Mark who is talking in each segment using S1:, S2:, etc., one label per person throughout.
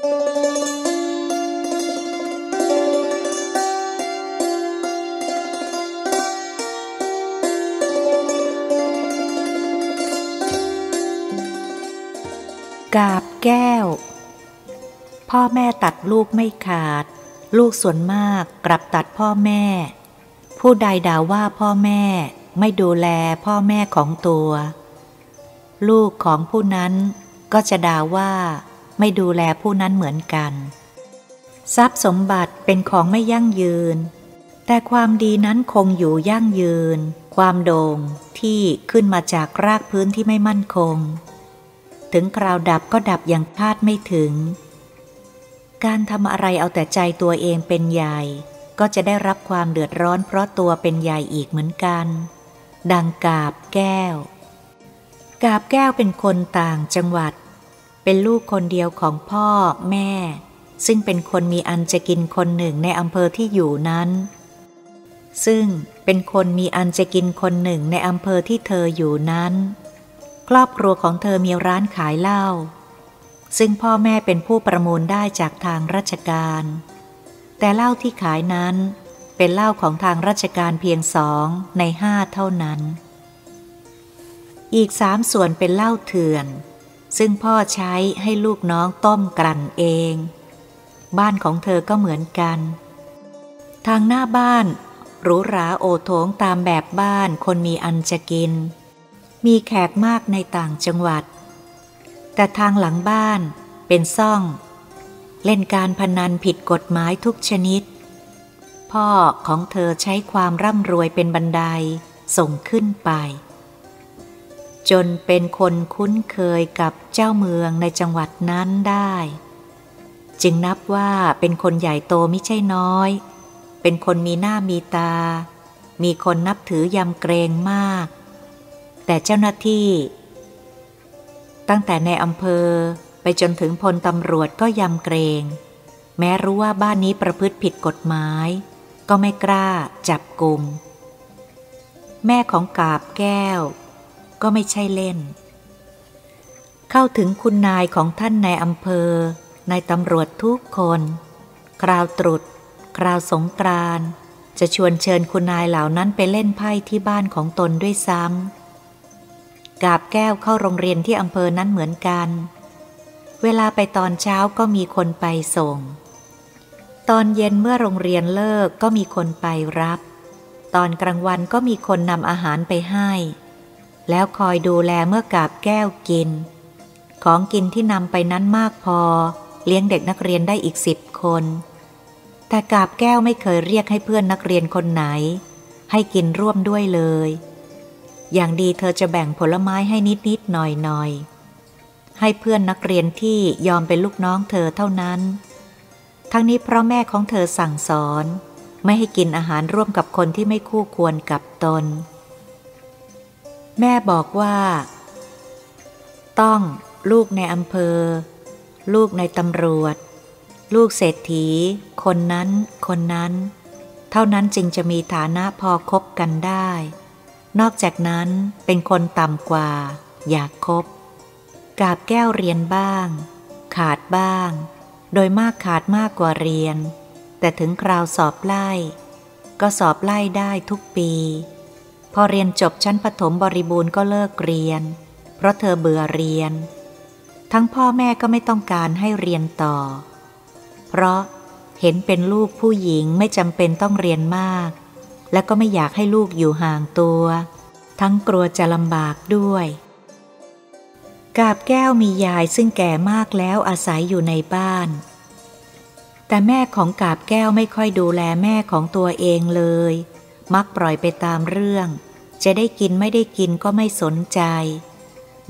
S1: กาบแก้ว พ่อแม่ตัดลูกไม่ขาด ลูกส่วนมากกลับตัดพ่อแม่ ผู้ใดด่าว่าพ่อแม่ไม่ดูแลพ่อแม่ของตัว ลูกของผู้นั้นก็จะด่าว่า ไม่ดูแลผู้นั้นเหมือนกัน ทรัพย์สมบัติเป็นของไม่ยั่งยืน แต่ความดีนั้นคงอยู่ยั่งยืน ความโด่งที่ขึ้นมาจากรากพื้นที่ไม่มั่นคง ถึงคราวดับก็ดับอย่างคาดไม่ถึง การทำอะไรเอาแต่ใจตัวเองเป็นใหญ่ ก็จะได้รับความเดือดร้อนเพราะตัวเป็นใหญ่อีกเหมือนกัน ดังกาบแก้วกาบแก้วเป็นคนต่างจังหวัด เป็นลูกคนเดียวของพ่อแม่ ซึ่งเป็นคนมีอันจะกินคนหนึ่งในอำเภอที่อยู่นั้น ซึ่งเป็นคนมีอันจะกินคนหนึ่งในอำเภอที่เธออยู่นั้น ครอบครัวของเธอมีร้านขายเหล้าซึ่งพ่อแม่เป็นผู้ประมูลได้จากทางราชการ แต่เหล้าที่ขายนั้นเป็นเหล้าของทางราชการเพียงสองในห้าเท่านั้น อีกสามส่วนเป็นเหล้าเถื่อน ซึ่งพ่อใช้ให้ลูกน้องต้มกลั่นเอง บ้านของเธอก็เหมือนกัน ทางหน้าบ้านหรูหราโอโถงตามแบบบ้านคนมีอันจะกิน มีแขกมากในต่างจังหวัด แต่ทางหลังบ้านเป็นซ่อง เล่นการพนันผิดกฎหมายทุกชนิด พ่อของเธอใช้ความร่ำรวยเป็นบันไดส่งขึ้นไป จนเป็นคนคุ้นเคยกับเจ้าเมืองในจังหวัดนั้นได้ จึงนับว่าเป็นคนใหญ่โตไม่ใช่น้อย เป็นคนมีหน้ามีตา มีคนนับถือยำเกรงมาก แต่เจ้าหน้าที่ ตั้งแต่ในอำเภอไปจนถึงพลตำรวจก็ยำเกรง แม้รู้ว่าบ้านนี้ประพฤติผิดกฎหมาย ก็ไม่กล้าจับกลุ่มแม่ของกาบแก้ว ก็ไม่ใช่เล่น เข้าถึงคุณนายของท่านในอำเภอ ในตำรวจทุกคน คราวตรุษ คราวสงกรานจะชวนเชิญคุณนายเหล่านั้นไปเล่นไพ่ที่บ้านของตนด้วยซ้ำกาบแก้วเข้าโรงเรียนที่อำเภอนั้นเหมือนกัน เวลาไปตอนเช้าก็มีคนไปส่ง ตอนเย็นเมื่อโรงเรียนเลิกก็มีคนไปรับ ตอนกลางวันก็มีคนนำอาหารไปให้ แล้วคอยดูแลเมื่อกาบแก้วกิน ของกินที่นำไปนั้นมากพอ เลี้ยงเด็กนักเรียนได้อีกสิบคน แต่กาบแก้วไม่เคยเรียกให้เพื่อนนักเรียนคนไหน ให้กินร่วมด้วยเลย อย่างดีเธอจะแบ่งผลไม้ให้นิดนิดหน่อยหน่อยให้เพื่อนนักเรียนที่ยอมเป็นลูกน้องเธอเท่านั้น ทั้งนี้เพราะแม่ของเธอสั่งสอน ไม่ให้กินอาหารร่วมกับคนที่ไม่คู่ควรกับตน แม่บอกว่า ต้องลูกในอำเภอ ลูกในตำรวจ ลูกเศรษฐี คนนั้น คนนั้น เท่านั้นจึงจะมีฐานะพอคบกันได้ นอกจากนั้นเป็นคนต่ำกว่า อยากคบ กาบแก้วเรียนบ้าง ขาดบ้าง โดยมากขาดมากกว่าเรียน แต่ถึงคราวสอบไล่ ก็สอบไล่ได้ทุกปี พอเรียนจบชั้นปฐมบริบูรณ์ก็เลิกเรียน เพราะเธอเบื่อเรียน ทั้งพ่อแม่ก็ไม่ต้องการให้เรียนต่อ เพราะเห็นเป็นลูกผู้หญิงไม่จำเป็นต้องเรียนมาก และก็ไม่อยากให้ลูกอยู่ห่างตัว ทั้งกลัวจะลำบากด้วย กาบแก้วมียายซึ่งแก่มากแล้วอาศัยอยู่ในบ้าน แต่แม่ของกาบแก้วไม่ค่อยดูแลแม่ของตัวเองเลย มักปล่อยไปตามเรื่อง จะได้กินไม่ได้กินก็ไม่สนใจ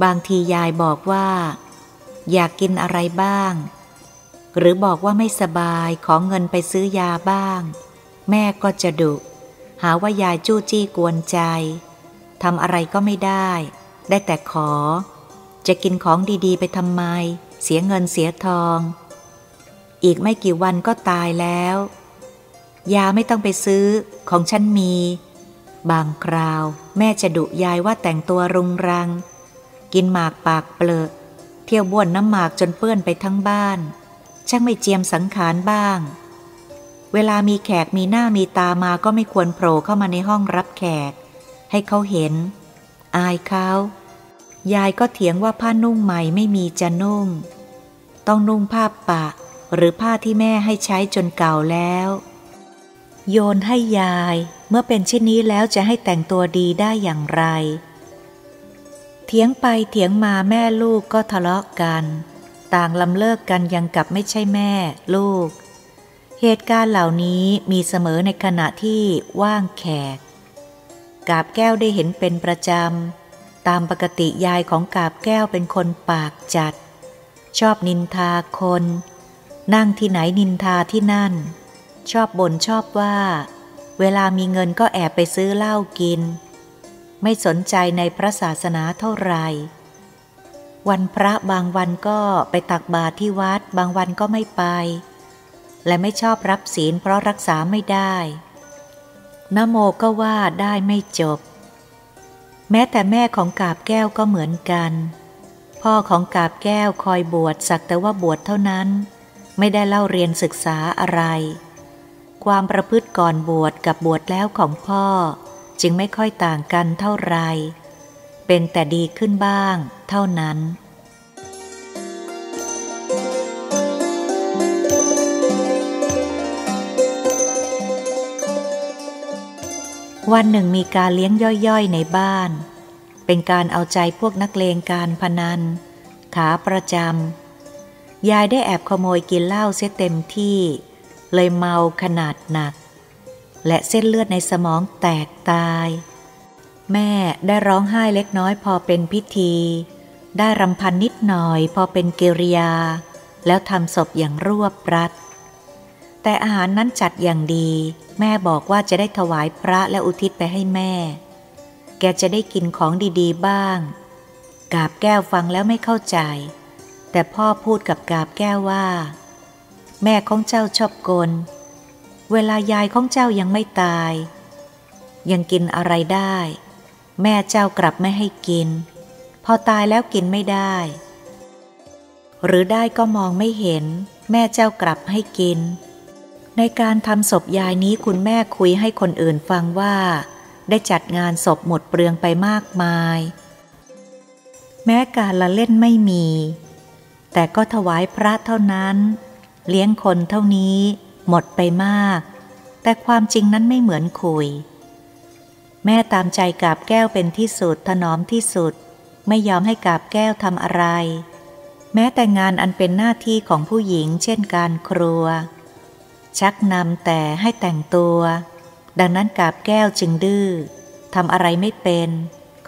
S1: บางทียายบอกว่า อยากกินอะไรบ้าง หรือบอกว่าไม่สบายขอเงินไปซื้อยาบ้าง แม่ก็จะดุ หาว่ายายจู้จี้กวนใจทำอะไรก็ไม่ได้ ได้แต่ขอ จะกินของดีๆ ไปทำไม เสียเงินเสียทอง อีกไม่กี่วันก็ตายแล้ว ยาไม่ต้องไปซื้อ ของฉันมี บางคราวแม่จะดุยายว่าแต่งตัวรุงรัง กินหมากปากเปลือกเที่ยวบ้วนน้ำหมากจนเปื้อนไปทั้งบ้าน ช่างไม่เจียมสังขารบ้าง เวลามีแขกมีหน้ามีตามาก็ไม่ควรโผล่เข้ามาในห้องรับแขก ให้เขาเห็น อายเขายายก็เถียงว่าผ้านุ่งใหม่ไม่มีจะนุ่ง ต้องนุ่งผ้าปะหรือผ้าที่แม่ให้ใช้จนเก่าแล้ว โยนให้ยายเมื่อเป็นเช่นนี้แล้วจะให้แต่งตัวดีได้อย่างไร เถียงไปเถียงมาแม่ลูกก็ทะเลาะกัน ต่างลำเลิกกันยังกับไม่ใช่แม่ ลูก เหตุการณ์เหล่านี้มีเสมอในขณะที่ว่างแขก กาบแก้วได้เห็นเป็นประจำ ตามปกติยายของกาบแก้วเป็นคนปากจัด ชอบนินทาคน นั่งที่ไหนนินทาที่นั่น ชอบบ่นชอบว่า เวลามีเงินก็แอบไปซื้อเหล้ากิน ไม่สนใจในพระศาสนาเท่าไหร่ วันพระบางวันก็ไปตักบาตรที่วัด บางวันก็ไม่ไป และไม่ชอบรับศีลเพราะรักษาไม่ได้นโมก็ว่าได้ไม่จบ แม้แต่แม่ของกาบแก้วก็เหมือนกัน พ่อของกาบแก้วคอยบวชสักแต่ว่าบวชเท่านั้น ไม่ได้เล่าเรียนศึกษาอะไร ความประพฤติก่อนบวชกับบวชแล้วของพ่อ จึงไม่ค่อยต่างกันเท่าไร เป็นแต่ดีขึ้นบ้างเท่านั้นวันหนึ่งมีการเลี้ยงย่อยๆในบ้าน เป็นการเอาใจพวกนักเลงการพนัน ขาประจำ ยายได้แอบขโมยกินเหล้าเสียเต็มที่ เลยเมาขนาดหนัก และเส้นเลือดในสมองแตกตาย แม่ได้ร้องไห้เล็กน้อยพอเป็นพิธี ได้รำพันนิดหน่อยพอเป็นกิริยา แล้วทำศพอย่างรวบรัด แต่อาหารนั้นจัดอย่างดี แม่บอกว่าจะได้ถวายพระและอุทิศไปให้แม่ แกจะได้กินของดีๆบ้าง กาบแก้วฟังแล้วไม่เข้าใจ แต่พ่อพูดกับกาบแก้วว่า แม่ของเจ้าชอบกล เวลายายของเจ้ายังไม่ตาย ยังกินอะไรได้ แม่เจ้ากลับไม่ให้กิน พอตายแล้วกินไม่ได้ หรือได้ก็มองไม่เห็น แม่เจ้ากลับให้กิน ในการทำศพยายนี้คุณแม่คุยให้คนอื่นฟังว่า ได้จัดงานศพหมดเปลืองไปมากมาย แม้การละเล่นไม่มี แต่ก็ถวายพระเท่านั้น เลี้ยงคนเท่านี้หมดไปมาก แต่ความจริงนั้นไม่เหมือนคุย แม่ตามใจกาบแก้วเป็นที่สุดถนอมที่สุด ไม่ยอมให้กาบแก้วทำอะไร แม้แต่งานอันเป็นหน้าที่ของผู้หญิง เช่นการครัว ชักนำแต่ให้แต่งตัว ดังนั้นกาบแก้วจึงดื้อทำอะไรไม่เป็น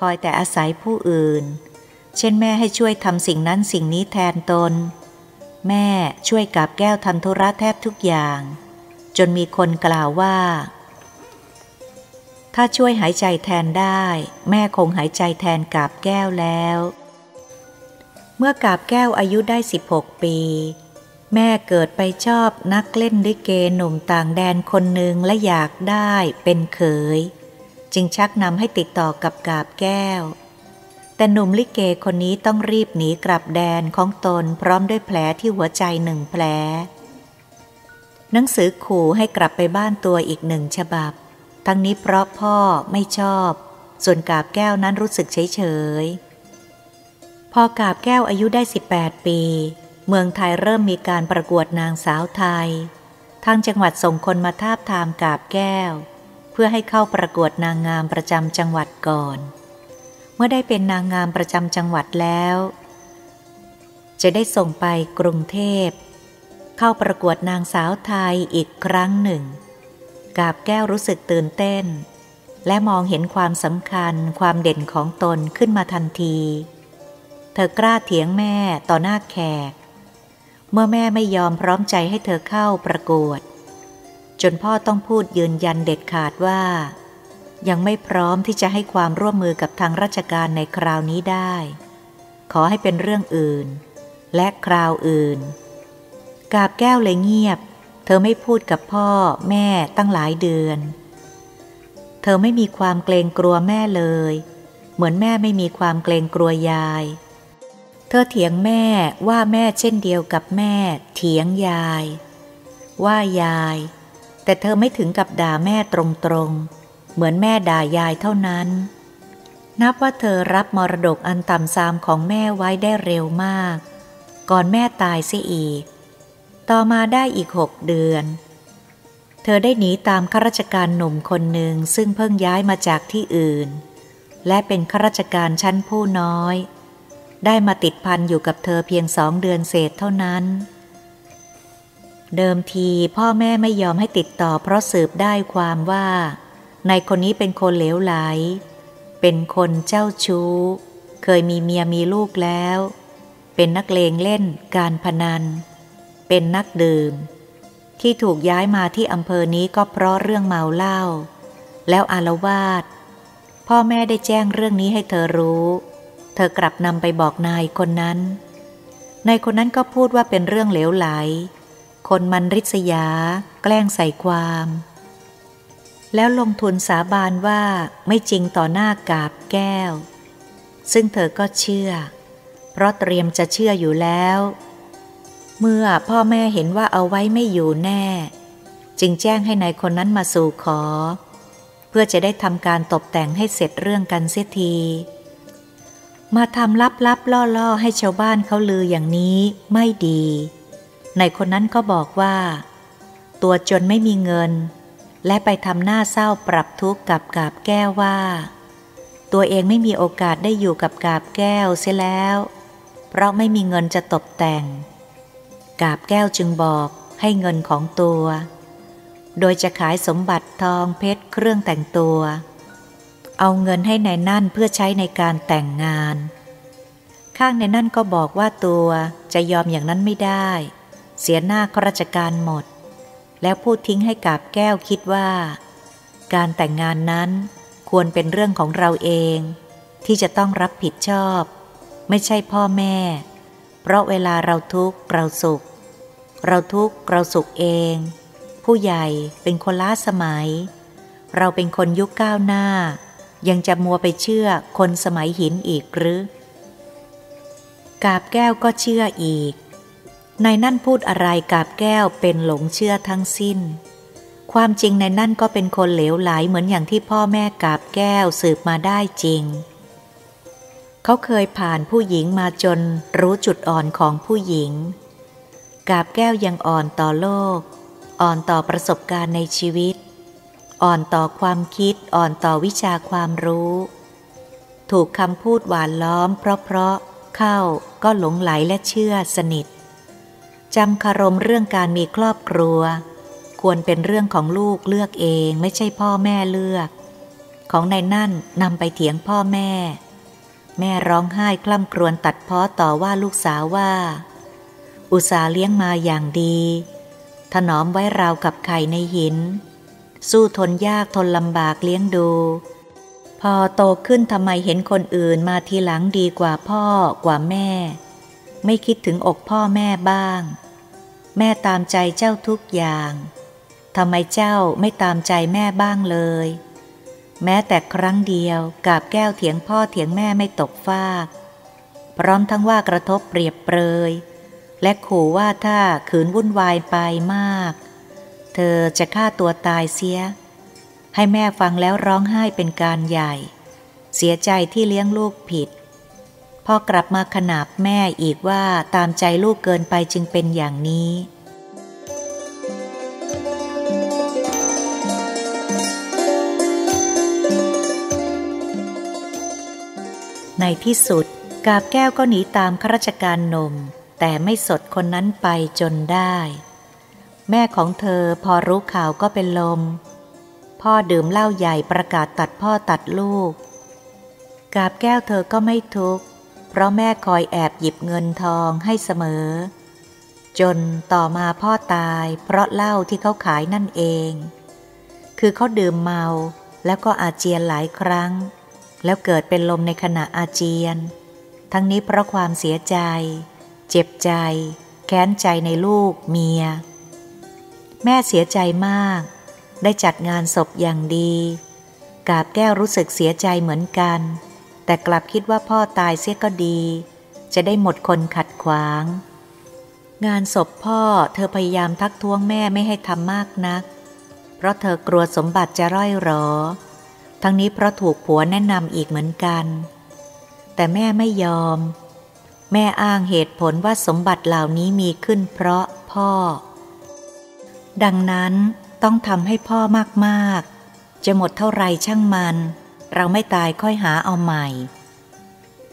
S1: คอยแต่อาศัยผู้อื่น เช่นแม่ให้ช่วยทำสิ่งนั้นสิ่งนี้แทนตน แม่ช่วยกาบแก้วทำธุระแทบทุกอย่าง จนมีคนกล่าวว่า ถ้าช่วยหายใจแทนได้ แม่คงหายใจแทนกาบแก้วแล้ว เมื่อกาบแก้วอายุได้ 16 ปี แม่เกิดไปชอบนักเล่นลิเกหนุ่มต่างแดนคนหนึ่งและอยากได้เป็นเขย จึงชักนำให้ติดต่อกับกาบแก้ว แต่หนุ่มลิเกคนนี้ต้องรีบหนีกลับแดนของตนพร้อมด้วยแผลที่หัวใจหนึ่งแผล หนังสือขู่ให้กลับไปบ้านตัวอีกหนึ่งฉบับ ทั้งนี้เพราะพ่อไม่ชอบ ส่วนกาบแก้วนั้นรู้สึกเฉยเฉยพอกาบแก้วอายุได้ 18 ปี เมืองไทยเริ่มมีการประกวดนางสาวไทย ทางจังหวัดส่งคนมาทาบทามกาบแก้ว เพื่อให้เข้าประกวดนางงามประจำจังหวัดก่อน มื่อได้เป็นนางงามประจำจังหวัดแล้ว จะได้ส่งไปกรุงเทพ เข้าประกวดนางสาวไทยอีกครั้งหนึ่ง กาบแก้วรู้สึกตื่นเต้น และมองเห็นความสำคัญความเด่นของตนขึ้นมาทันที เธอกล้าเถียงแม่ต่อหน้าแขก เมื่อแม่ไม่ยอมพร้อมใจให้เธอเข้าประกวด จนพ่อต้องพูดยืนยันเด็ดขาดว่า ยังไม่พร้อมที่จะให้ความร่วมมือกับทางราชการในคราวนี้ได้ ขอให้เป็นเรื่องอื่น และคราวอื่น กาบแก้วเลยเงียบ เธอไม่พูดกับพ่อแม่ตั้งหลายเดือน เธอไม่มีความเกรงกลัวแม่เลย เหมือนแม่ไม่มีความเกรงกลัวยาย เธอเถียงแม่ว่าแม่เช่นเดียวกับแม่ เถียงยาย ว่ายาย แต่เธอไม่ถึงกับด่าแม่ตรงๆ เหมือนแม่ด่ายายเท่านั้น นับว่าเธอรับมรดกอันต่ำซามของแม่ไว้ได้เร็วมาก ก่อนแม่ตายเสียอีก ต่อมาได้อีกหกเดือน เธอได้หนีตามข้าราชการหนุ่มคนหนึ่งซึ่งเพิ่งย้ายมาจากที่อื่น และเป็นข้าราชการชั้นผู้น้อย ได้มาติดพันอยู่กับเธอเพียงสองเดือนเศษเท่านั้นเดิมทีพ่อแม่ไม่ยอมให้ติดต่อเพราะสืบได้ความว่า ในคนนี้เป็นคนเหลวไหล เป็นคนเจ้าชู้ เคยมีเมียมีลูกแล้ว เป็นนักเลงเล่นการพนัน เป็นนักดื่ม ที่ถูกย้ายมาที่อำเภอนี้ก็เพราะเรื่องเมาเหล้า แล้วอารวาส พ่อแม่ได้แจ้งเรื่องนี้ให้เธอรู้ เธอกลับนำไปบอกนายคนนั้น นายคนนั้นก็พูดว่าเป็นเรื่องเหลวไหล คนมันริษยา แกล้งใส่ความ แล้วลงทุนสาบานว่าไม่จริงต่อหน้ากาบแก้ว ซึ่งเธอก็เชื่อ เพราะเตรียมจะเชื่ออยู่แล้ว เมื่อพ่อแม่เห็นว่าเอาไว้ไม่อยู่แน่ จึงแจ้งให้ในายคนนั้นมาสู่ขอ เพื่อจะได้ทำการตกแต่งให้เสร็จเรื่องกันเสียทีมาทำลับๆล่อๆ ให้ชาวบ้านเขาลืออย่างนี้ไม่ดี ในคนนั้นก็บอกว่า ตัวจนไม่มีเงิน และไปทำหน้าเศร้าปรับทุกข์กับกาบแก้วว่า ตัวเองไม่มีโอกาสได้อยู่กับกาบแก้วเสียแล้ว เพราะไม่มีเงินจะตกแต่ง กาบแก้วจึงบอกให้เงินของตัว โดยจะขายสมบัติทองเพชรเครื่องแต่งตัว เอาเงินให้ในนั่นเพื่อใช้ในการแต่งงาน ข้างในนั่นก็บอกว่าตัวจะยอมอย่างนั้นไม่ได้ เสียหน้าข้าราชการหมด แล้วพูดทิ้งให้กาบแก้วคิดว่า การแต่งงานนั้นควรเป็นเรื่องของเราเอง ที่จะต้องรับผิดชอบ ไม่ใช่พ่อแม่ เพราะเวลาเราทุกข์เราสุข เราทุกข์เราสุขเอง ผู้ใหญ่เป็นคนล้าสมัย เราเป็นคนยุคก้าวหน้า ยังจะมัวไปเชื่อคนสมัยหินอีกหรือกาบแก้วก็เชื่ออีก ในนั่นพูดอะไรกาบแก้วเป็นหลงเชื่อทั้งสิ้น ความจริงในนั่นก็เป็นคนเหลวไหลเหมือนอย่างที่พ่อแม่กาบแก้วสืบมาได้จริง เขาเคยผ่านผู้หญิงมาจนรู้จุดอ่อนของผู้หญิง กาบแก้วยังอ่อนต่อโลก อ่อนต่อประสบการณ์ในชีวิต อ่อนต่อความคิดอ่อนต่อวิชาความรู้ ถูกคำพูดหวานล้อม เพราะเพราะเข้าก็หลงไหลและเชื่อสนิท จำคารมเรื่องการมีครอบครัว ควรเป็นเรื่องของลูกเลือกเองไม่ใช่พ่อแม่เลือก ของในนั่นนำไปเถียงพ่อแม่ แม่ร้องไห้คล่ำครวญตัดพ้อต่อว่าลูกสาวว่า อุตสาเลี้ยงมาอย่างดี ถนอมไว้ราวกับไข่ในหิน สู้ทนยากทนลำบากเลี้ยงดู พอโตขึ้นทำไมเห็นคนอื่นมาทีหลังดีกว่าพ่อกว่าแม่ ไม่คิดถึงอกพ่อแม่บ้าง แม่ตามใจเจ้าทุกอย่างทำไมเจ้าไม่ตามใจแม่บ้างเลย แม้แต่ครั้งเดียวกาบแก้วเถียงพ่อเถียงแม่ไม่ตกฟาก พร้อมทั้งว่ากระทบเปรียบเปรย และขู่ว่าถ้าขืนวุ่นวายไปมาก เธอจะฆ่าตัวตายเสีย ให้แม่ฟังแล้วร้องไห้เป็นการใหญ่ เสียใจที่เลี้ยงลูกผิด พอกลับมาขนาบแม่อีกว่าตามใจลูกเกินไปจึงเป็นอย่างนี้ ในที่สุดกาบแก้วก็หนีตามข้าราชการนม แต่ไม่สดคนนั้นไปจนได้ แม่ของเธอพอรู้ข่าวก็เป็นลม พ่อดื่มเหล้าใหญ่ประกาศตัดพ่อตัดลูก กาบแก้วเธอก็ไม่ทุกข์ เพราะแม่คอยแอบหยิบเงินทองให้เสมอ จนต่อมาพ่อตายเพราะเหล้าที่เขาขายนั่นเอง คือเขาดื่มเมาแล้วก็อาเจียนหลายครั้ง แล้วเกิดเป็นลมในขณะอาเจียน ทั้งนี้เพราะความเสียใจ เจ็บใจ แค้นใจในลูกเมีย แม่เสียใจมาก ได้จัดงานศพอย่างดี กาบแก้วรู้สึกเสียใจเหมือนกัน แต่กลับคิดว่าพ่อตายเสียก็ดี จะได้หมดคนขัดขวาง งานศพพ่อเธอพยายามทักท้วงแม่ไม่ให้ทำมากนัก เพราะเธอกลัวสมบัติจะร่อยหรอ ทั้งนี้เพราะถูกผัวแนะนำอีกเหมือนกัน แต่แม่ไม่ยอม แม่อ้างเหตุผลว่าสมบัติเหล่านี้มีขึ้นเพราะพ่อ ดังนั้นต้องทำให้พ่อมากๆ จะหมดเท่าไรช่างมัน เราไม่ตายค่อยหาเอาใหม่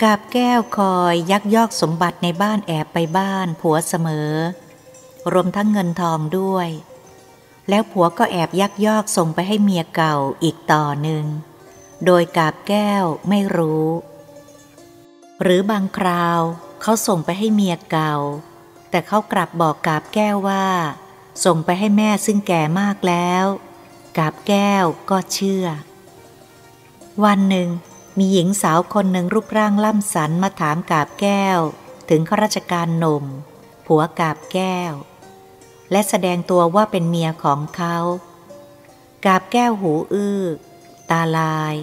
S1: กาบแก้วคอยยักยอกสมบัติในบ้านแอบไปบ้านผัวเสมอ รวมทั้งเงินทองด้วย แล้วผัวก็แอบยักยอกส่งไปให้เมียเก่าอีกต่อหนึ่ง โดยกาบแก้วไม่รู้ หรือบางคราวเขาส่งไปให้เมียเก่า แต่เขากลับบอกกาบแก้วว่า ส่งไปให้แม่ซึ่งแก่มากแล้ว กาบแก้วก็เชื่อ วันหนึ่ง มีหญิงสาวคนหนึ่งรูปร่างล่ำสันมาถามกาบแก้ว ถึงข้าราชการหนุ่ม ผัวกาบแก้ว และแสดงตัวว่าเป็นเมียของเขา กาบแก้วหูอื้อ ตาลาย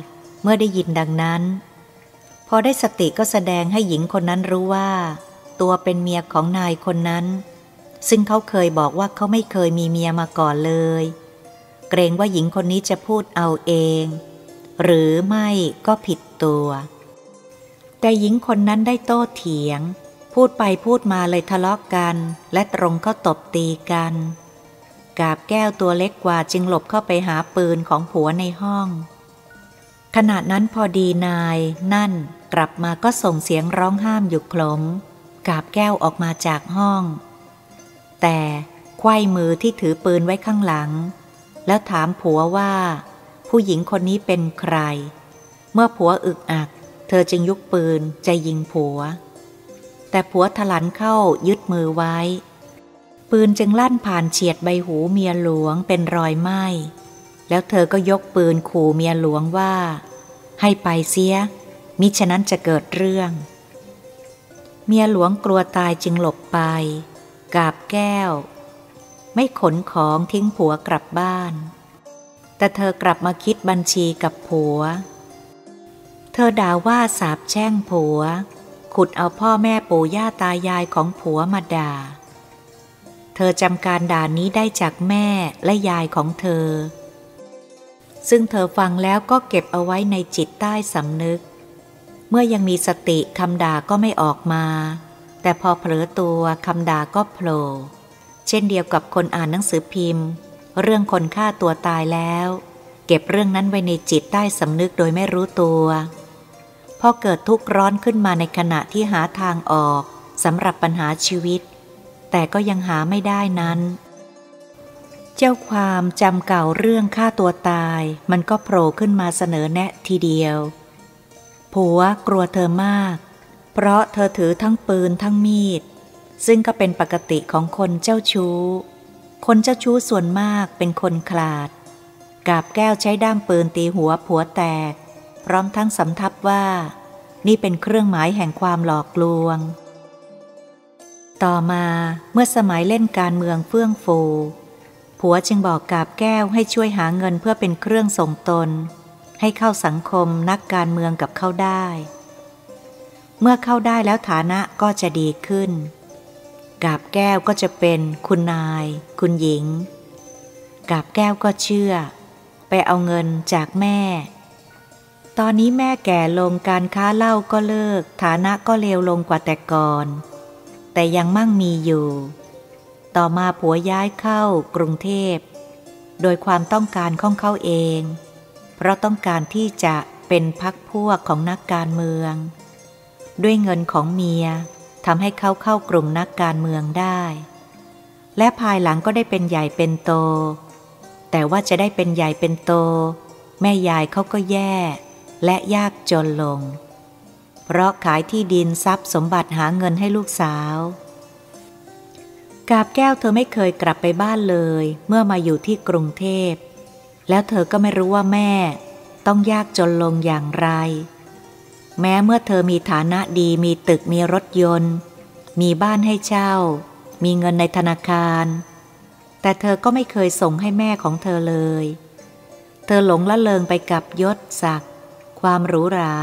S1: เมื่อได้ยินดังนั้น พอได้สติก็แสดงให้หญิงคนนั้นรู้ว่า ตัวเป็นเมียของนายคนนั้น ซึ่งเขาเคยบอกว่าเขาไม่เคยมีเมียมาก่อนเลย เกรงว่าหญิงคนนี้จะพูดเอาเอง หรือไม่ก็ผิดตัว แต่หญิงคนนั้นได้โต้เถียง พูดไปพูดมาเลยทะเลาะกกัน และตรงก็ตบตีกัน กาบแก้วตัวเล็กกว่าจึงหลบเข้าไปหาปืนของผัวในห้อง ขณะนั้นพอดีนายนั่นกลับมาก็ส่งเสียงร้องห้ามอยู่คลมกาบแก้วออกมาจากห้อง แต่ไขว้มือที่ถือปืนไว้ข้างหลัง แล้วถามผัวว่า ผู้หญิงคนนี้เป็นใคร เมื่อผัวอึกอัก เธอจึงยุกปืนจะยิงผัว แต่ผัวถลันเข้ายึดมือไว้ ปืนจึงลั่นผ่านเฉียดใบหูเมียหลวงเป็นรอยไหม้แล้วเธอก็ยกปืนขู่เมียหลวงว่า ให้ไปเสีย มิฉะนั้นจะเกิดเรื่อง เมียหลวงกลัวตายจึงหลบไป กาบแก้ว ไม่ขนของทิ้งผัวกลับบ้าน แต่เธอกลับมาคิดบัญชีกับผัว เธอด่าว่าสาบแช่งผัว ขุดเอาพ่อแม่ปู่ย่าตายายของผัวมาด่า เธอจำการด่านี้ได้จากแม่และยายของเธอ ซึ่งเธอฟังแล้วก็เก็บเอาไว้ในจิตใต้สำนึก เมื่อยังมีสติคำด่าก็ไม่ออกมา แต่พอเผลอตัวคำด่าก็โผล่เช่นเดียวกับคนอ่านหนังสือพิมพ์ เรื่องคนฆ่าตัวตายแล้ว เก็บเรื่องนั้นไว้ในจิตใต้สำนึกโดยไม่รู้ตัว พอเกิดทุกข์ร้อนขึ้นมาในขณะที่หาทางออกสำหรับปัญหาชีวิต แต่ก็ยังหาไม่ได้นั้น เจ้าความจำเก่าเรื่องฆ่าตัวตาย มันก็โผล่ขึ้นมาเสนอแนะทีเดียว ผัวกลัวเธอมาก เพราะเธอถือทั้งปืนทั้งมีด ซึ่งก็เป็นปกติของคนเจ้าชู้ คนเจ้าชู้ส่วนมากเป็นคนขลาด กาบแก้วใช้ด้ามปืนตีหัวผัวแตก พร้อมทั้งสำทับว่า นี่เป็นเครื่องหมายแห่งความหลอกลวง ต่อมาเมื่อสมัยเล่นการเมืองเฟื่องฟูผัวจึงบอกกาบแก้วให้ช่วยหาเงินเพื่อเป็นเครื่องส่งตน ให้เข้าสังคมนักการเมืองกับเข้าได้ เมื่อเข้าได้แล้วฐานะก็จะดีขึ้น กาบแก้วก็จะเป็นคุณนาย คุณหญิง กาบแก้วก็เชื่อ ไปเอาเงินจากแม่ ตอนนี้แม่แก่ลงการค้าเหล้าก็เลิก ฐานะก็เลวลงกว่าแต่ก่อน แต่ยังมั่งมีอยู่ ต่อมาผัวย้ายเข้ากรุงเทพ โดยความต้องการของเขาเอง เพราะต้องการที่จะเป็นพักพวกของนักการเมือง ด้วยเงินของเมีย ทำให้เขาเข้ากลุ่มนักการเมืองได้ และภายหลังก็ได้เป็นใหญ่เป็นโต แต่ว่าจะได้เป็นใหญ่เป็นโต แม่ยายเขาก็แย่ และยากจนลง เพราะขายที่ดินทรัพย์สมบัติหาเงินให้ลูกสาวกาบแก้วเธอไม่เคยกลับไปบ้านเลย เมื่อมาอยู่ที่กรุงเทพ แล้วเธอก็ไม่รู้ว่าแม่ ต้องยากจนลงอย่างไร แม้เมื่อเธอมีฐานะดีมีตึกมีรถยนต์ มีบ้านให้เช่า มีเงินในธนาคาร แต่เธอก็ไม่เคยส่งให้แม่ของเธอเลย เธอหลงละเลงไปกับยศศักดิ์ความหรูหรา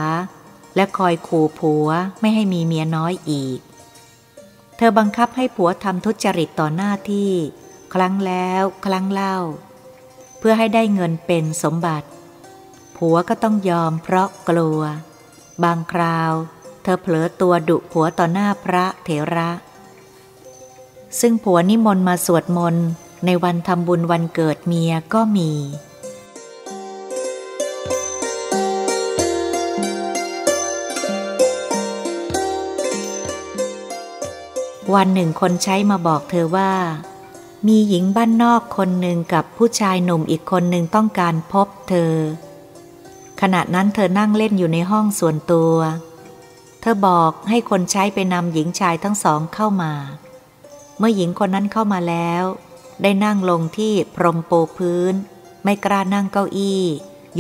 S1: และคอยขู่ผัวไม่ให้มีเมียน้อยอีก เธอบังคับให้ผัวทำทุจริตต่อหน้าที่ ครั้งแล้วครั้งเล่า เพื่อให้ได้เงินเป็นสมบัติ ผัวก็ต้องยอมเพราะกลัว บางคราว เธอเผลอตัวดุผัวต่อหน้าพระเถระ ซึ่งผัวนิมนต์มาสวดมนต์ ในวันทำบุญวันเกิดเมียก็มี วันหนึ่งคนใช้มาบอกเธอว่า มีหญิงบ้านนอกคนหนึ่งกับผู้ชายหนุ่มอีกคนหนึ่งต้องการพบเธอ ขณะนั้นเธอนั่งเล่นอยู่ในห้องส่วนตัว เธอบอกให้คนใช้ไปนำหญิงชายทั้งสองเข้ามา เมื่อหญิงคนนั้นเข้ามาแล้ว ได้นั่งลงที่พรมโปพื้น ไม่กล้านั่งเก้าอี้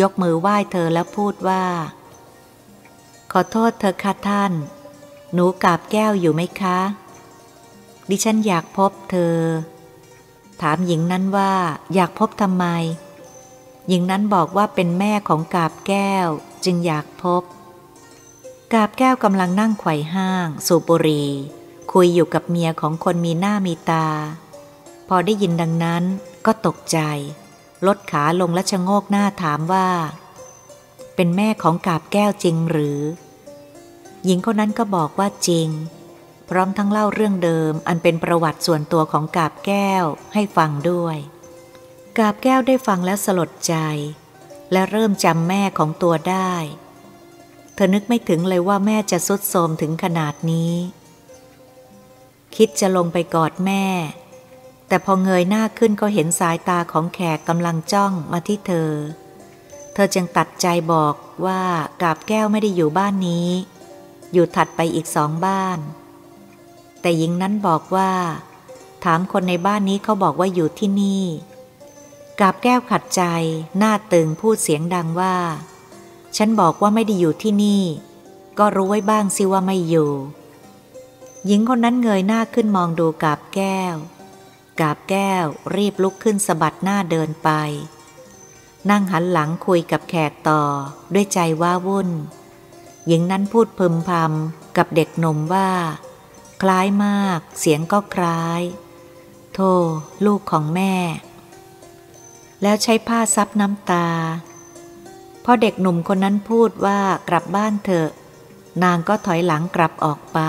S1: ยกมือไหว้เธอแล้วพูดว่า ขอโทษเธอค่ะท่าน หนูกาบแก้วอยู่ไหมคะ ดิฉันอยากพบเธอ ถามหญิงนั้นว่าอยากพบทำไม หญิงนั้นบอกว่าเป็นแม่ของกาบแก้วจึงอยากพบ กาบแก้วกำลังนั่งไขว่ห้าง สูบบุหรี่คุยอยู่กับเมียของคนมีหน้ามีตา พอได้ยินดังนั้นก็ตกใจ ลดขาลงและชะโงกหน้าถามว่า เป็นแม่ของกาบแก้วจริงหรือ หญิงคนนั้นก็บอกว่าจริง พร้อมทั้งเล่าเรื่องเดิมอันเป็นประวัติส่วนตัวของกาบแก้วให้ฟังด้วย กาบแก้วได้ฟังแล้วสลดใจ และเริ่มจำแม่ของตัวได้ เธอนึกไม่ถึงเลยว่าแม่จะสุดโทมถึงขนาดนี้ คิดจะลงไปกอดแม่ แต่พอเงยหน้าขึ้นก็เห็นสายตาของแขกกำลังจ้องมาที่เธอ เธอจึงตัดใจบอกว่ากาบแก้วไม่ได้อยู่บ้านนี้ อยู่ถัดไปอีกสองบ้าน แต่หญิงนั้นบอกว่า ถามคนในบ้านนี้เขาบอกว่าอยู่ที่นี่ กาบแก้วขัดใจ หน้าตึงพูดเสียงดังว่า ฉันบอกว่าไม่ได้อยู่ที่นี่ ก็รู้ไว้บ้างสิว่าไม่อยู่ หญิงคนนั้นเงยหน้าขึ้นมองดูกาบแก้ว กาบแก้วรีบลุกขึ้นสะบัดหน้าเดินไป นั่งหันหลังคุยกับแขกต่อ ด้วยใจว่าวุ่น หญิงนั้นพูดพึมพำกับเด็กหนุ่มว่า คล้ายมาก เสียงก็คล้าย โธ่ลูกของแม่ แล้วใช้ผ้าซับน้ำตา พอเด็กหนุ่มคนนั้นพูดว่ากลับบ้านเถอะ นางก็ถอยหลังกลับออกไป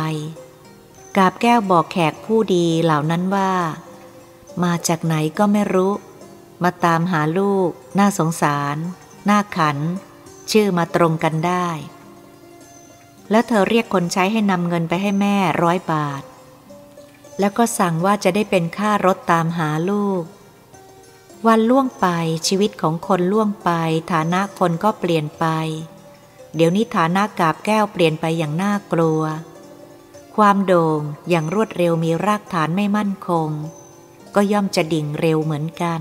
S1: กาบแก้วบอกแขกผู้ดีเหล่านั้นว่า มาจากไหนก็ไม่รู้ มาตามหาลูก น่าสงสาร น่าขัน ชื่อมาตรงกันได้ แล้วเธอเรียกคนใช้ให้นำเงินไปให้แม่ร้อยบาท แล้วก็สั่งว่าจะได้เป็นค่ารถตามหาลูก วันล่วงไปชีวิตของคนล่วงไป ฐานะคนก็เปลี่ยนไป เดี๋ยวนี้ฐานะกาบแก้วเปลี่ยนไปอย่างน่ากลัว ความโด่งอย่างรวดเร็วมีรากฐานไม่มั่นคง ก็ย่อมจะดิ่งเร็วเหมือนกัน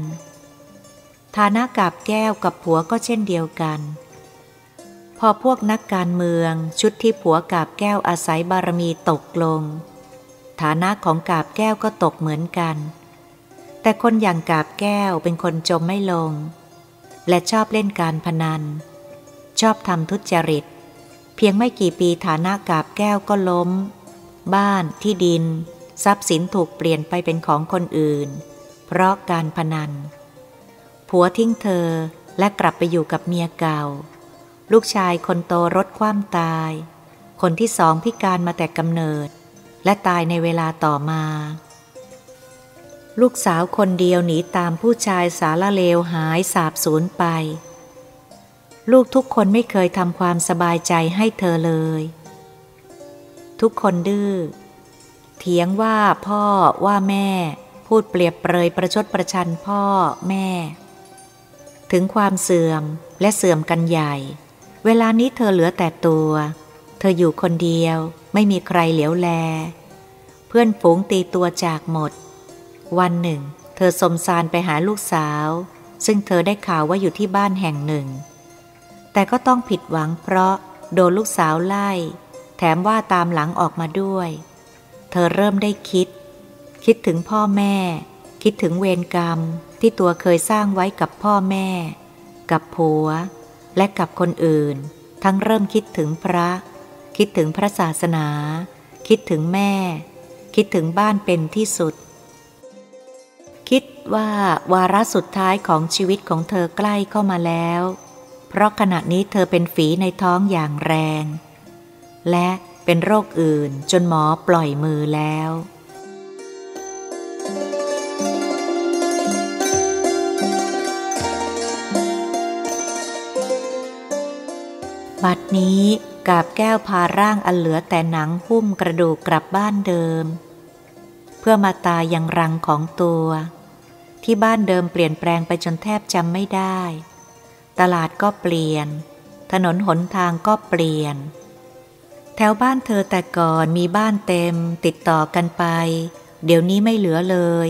S1: ฐานะกาบแก้วกับผัวก็เช่นเดียวกัน พอพวกนักการเมืองชุดที่ผัวกาบแก้วอาศัยบารมีตกลง ฐานะของกาบแก้วก็ตกเหมือนกัน แต่คนอย่างกาบแก้วเป็นคนจมไม่ลง และชอบเล่นการพนัน ชอบทำทุจริต เพียงไม่กี่ปีฐานะกาบแก้วก็ล้ม บ้านที่ดิน ทรัพย์สินถูกเปลี่ยนไปเป็นของคนอื่น เพราะการพนัน ผัวทิ้งเธอและกลับไปอยู่กับเมียเก่า ลูกชายคนโตรถคว่ำตาย คนที่สองพิการมาแต่กำเนิด และตายในเวลาต่อมา ลูกสาวคนเดียวหนีตามผู้ชายสารเลวหายสาบสูญไป ลูกทุกคนไม่เคยทำความสบายใจให้เธอเลย ทุกคนดื้อ เถียงว่าพ่อว่าแม่ พูดเปรียบเปรยประชดประชันพ่อแม่ ถึงความเสื่อมและเสื่อมกันใหญ่ เวลานี้เธอเหลือแต่ตัว เธออยู่คนเดียวไม่มีใครเหลียวแล เพื่อนฝูงตีตัวจากหมด วันหนึ่ง เธอสมสารไปหาลูกสาว ซึ่งเธอได้ข่าวว่าอยู่ที่บ้านแห่งหนึ่ง แต่ก็ต้องผิดหวังเพราะโดนลูกสาวไล่ แถมว่าตามหลังออกมาด้วย เธอเริ่มได้คิด คิดถึงพ่อแม่ คิดถึงเวรกรรมที่ตัวเคยสร้างไว้กับพ่อแม่ กับผัว และกับคนอื่น ทั้งเริ่มคิดถึงพระ คิดถึงพระศาสนา คิดถึงแม่ คิดถึงบ้านเป็นที่สุด คิดว่าวาระสุดท้ายของชีวิตของเธอใกล้เข้ามาแล้ว เพราะขณะนี้เธอเป็นฝีในท้องอย่างแรง และเป็นโรคอื่นจนหมอปล่อยมือแล้ว บัดนี้กาบแก้วพาร่างอันเหลือแต่หนังหุ้มกระดูกกลับบ้านเดิม เพื่อมาตายยังรังของตัว ที่บ้านเดิมเปลี่ยนแปลงไปจนแทบจำไม่ได้ ตลาดก็เปลี่ยน ถนนหนทางก็เปลี่ยน แถวบ้านเธอแต่ก่อนมีบ้านเต็ม ติดต่อกันไป เดี๋ยวนี้ไม่เหลือเลย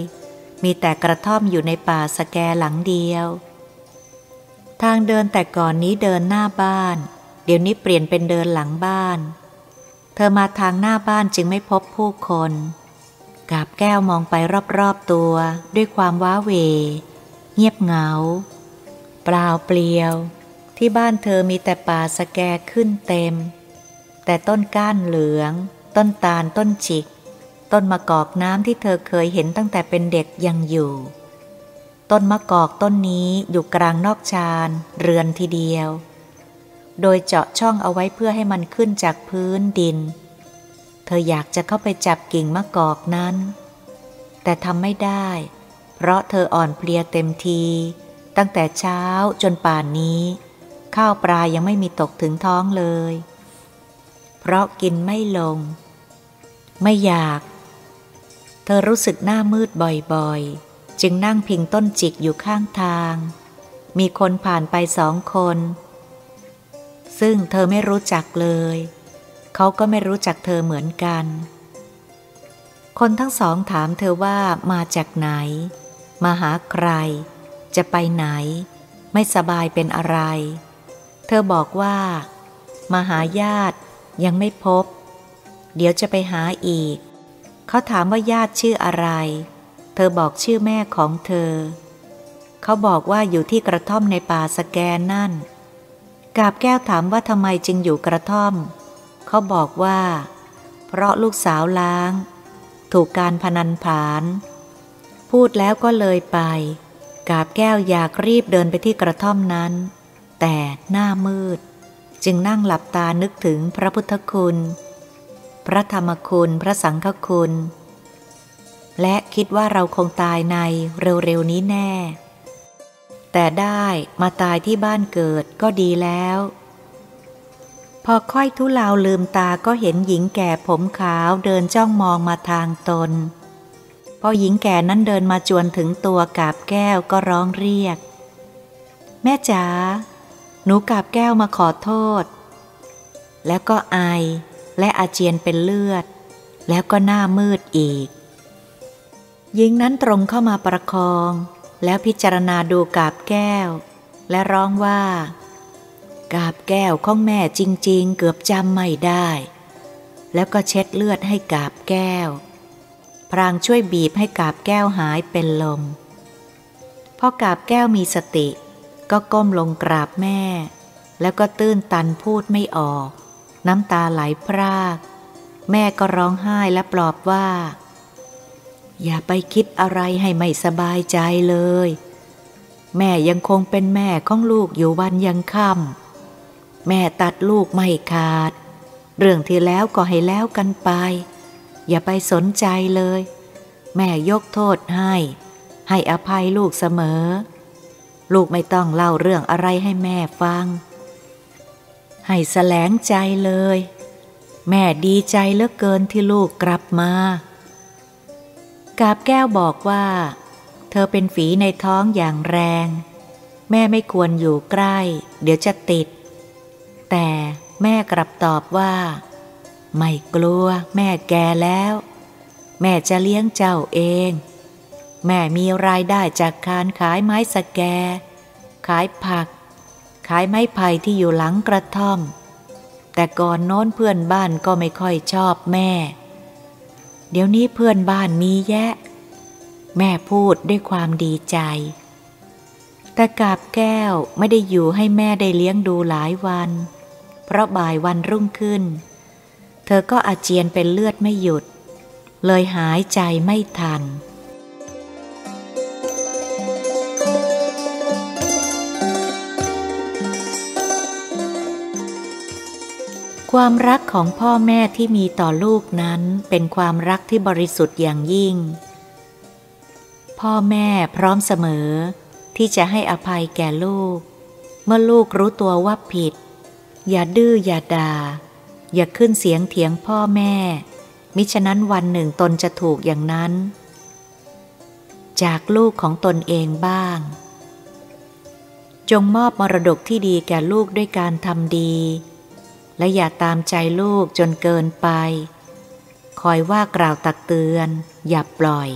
S1: มีแต่กระท่อมอยู่ในป่าสแกหลังเดียว ทางเดินแต่ก่อนนี้เดินหน้าบ้าน เดี๋ยวนี้เปลี่ยนเป็นเดินหลังบ้าน เธอมาทางหน้าบ้านจึงไม่พบผู้คน กาบแก้วมองไปรอบๆตัวด้วยความว้าเว เงียบเหงา เปล่าเปลี่ยว ที่บ้านเธอมีแต่ป่าสแกขึ้นเต็ม แต่ต้นก้านเหลือง ต้นตาลต้นจิก ต้นมะกอกน้ำที่เธอเคยเห็นตั้งแต่เป็นเด็กยังอยู่ ต้นมะกอกต้นนี้อยู่กลางนอกชานเรือนทีเดียว โดยเจาะช่องเอาไว้เพื่อให้มันขึ้นจากพื้นดิน เธออยากจะเข้าไปจับกิ่งมะกอกนั้น แต่ทำไม่ได้ เพราะเธออ่อนเพลียเต็มที ตั้งแต่เช้าจนป่านนี้ ข้าวปลายังไม่มีตกถึงท้องเลย เพราะกินไม่ลง ไม่อยาก เธอรู้สึกหน้ามืดบ่อยๆ จึงนั่งพิงต้นจิกอยู่ข้างทาง มีคนผ่านไปสองคน ซึ่งเธอไม่รู้จักเลย เขาก็ไม่รู้จักเธอเหมือนกัน คนทั้งสองถามเธอว่ามาจากไหน มาหาใคร จะไปไหน ไม่สบายเป็นอะไร เธอบอกว่า มาหาญาติยังไม่พบ เดี๋ยวจะไปหาอีก เขาถามว่าญาติชื่ออะไร เธอบอกชื่อแม่ของเธอ เขาบอกว่าอยู่ที่กระท่อมในป่าสแกนนั่นกาบแก้วถามว่าทำไมจึงอยู่กระท่อม เขาบอกว่า เพราะลูกสาวล้าง ถูกการพนันผาน พูดแล้วก็เลยไป กาบแก้วอยากรีบเดินไปที่กระท่อมนั้น แต่หน้ามืด จึงนั่งหลับตานึกถึงพระพุทธคุณ พระธรรมคุณพระสังฆคุณ และคิดว่าเราคงตายในเร็วๆนี้แน่ แต่ได้มาตายที่บ้านเกิดก็ดีแล้ว พอค่อยทุเลาลืมตาก็เห็นหญิงแก่ผมขาวเดินจ้องมองมาทางตน พอหญิงแก่นั้นเดินมาจวนถึงตัวกาบแก้วก็ร้องเรียก แม่จ๋าหนูกาบแก้วมาขอโทษ แล้วก็ไอ และอาเจียนเป็นเลือด แล้วก็หน้ามืดอีก หญิงนั้นตรงเข้ามาประคอง แล้วพิจารณาดูกาบแก้ว และร้องว่า กาบแก้วของแม่จริง ๆ เกือบจำไม่ได้ แล้วก็เช็ดเลือดให้กาบแก้ว พรางช่วยบีบให้กาบแก้วหายเป็นลมพอกาบแก้วมีสติ ก็ก้มลงกราบแม่ แล้วก็ตื้นตันพูดไม่ออก น้ำตาไหลพราก แม่ก็ร้องไห้และปลอบว่า อย่าไปคิดอะไรให้ไม่สบายใจเลยแม่ยังคงเป็นแม่ของลูกอยู่วันยังค่ำ แม่ตัดลูกไม่ขาด เรื่องที่แล้วก็ให้แล้วกันไป อย่าไปสนใจเลย แม่ยกโทษให้ ให้อภัยลูกเสมอ ลูกไม่ต้องเล่าเรื่องอะไรให้แม่ฟัง ให้แสลงใจเลย แม่ดีใจเหลือเกินที่ลูกกลับมากาบแก้วบอกว่า เธอเป็นฝีในท้องอย่างแรง แม่ไม่ควรอยู่ใกล้ เดี๋ยวจะติด แต่แม่กลับตอบว่า ไม่กลัวแม่แก่แล้ว แม่จะเลี้ยงเจ้าเอง แม่มีรายได้จากการขายไม้สแก ขายผัก ขายไม้ไผ่ที่อยู่หลังกระท่อม แต่ก่อนโน้นเพื่อนบ้านก็ไม่ค่อยชอบแม่ เดี๋ยวนี้เพื่อนบ้านมีแยะ แม่พูดด้วยความดีใจแต่กาบแก้วไม่ได้อยู่ให้แม่ได้เลี้ยงดูหลายวัน เพราะบ่ายวันรุ่งขึ้น เธอก็อาเจียนเป็นเลือดไม่หยุด เลยหายใจไม่ทันความรักของพ่อแม่ที่มีต่อลูกนั้นเป็นความรักที่บริสุทธิ์อย่างยิ่ง พ่อแม่พร้อมเสมอที่จะให้อภัยแก่ลูก เมื่อลูกรู้ตัวว่าผิด อย่าดื้ออย่าดา่า อย่าขึ้นเสียงเถียงพ่อแม่ มิฉะนั้นวันหนึ่งตนจะถูกอย่างนั้น จากลูกของตนเองบ้าง จงมอบมรดกที่ดีแก่ลูกด้วยการทำดี และอย่าตามใจลูกจนเกินไป คอยว่ากล่าวตักเตือน อย่าปล่อย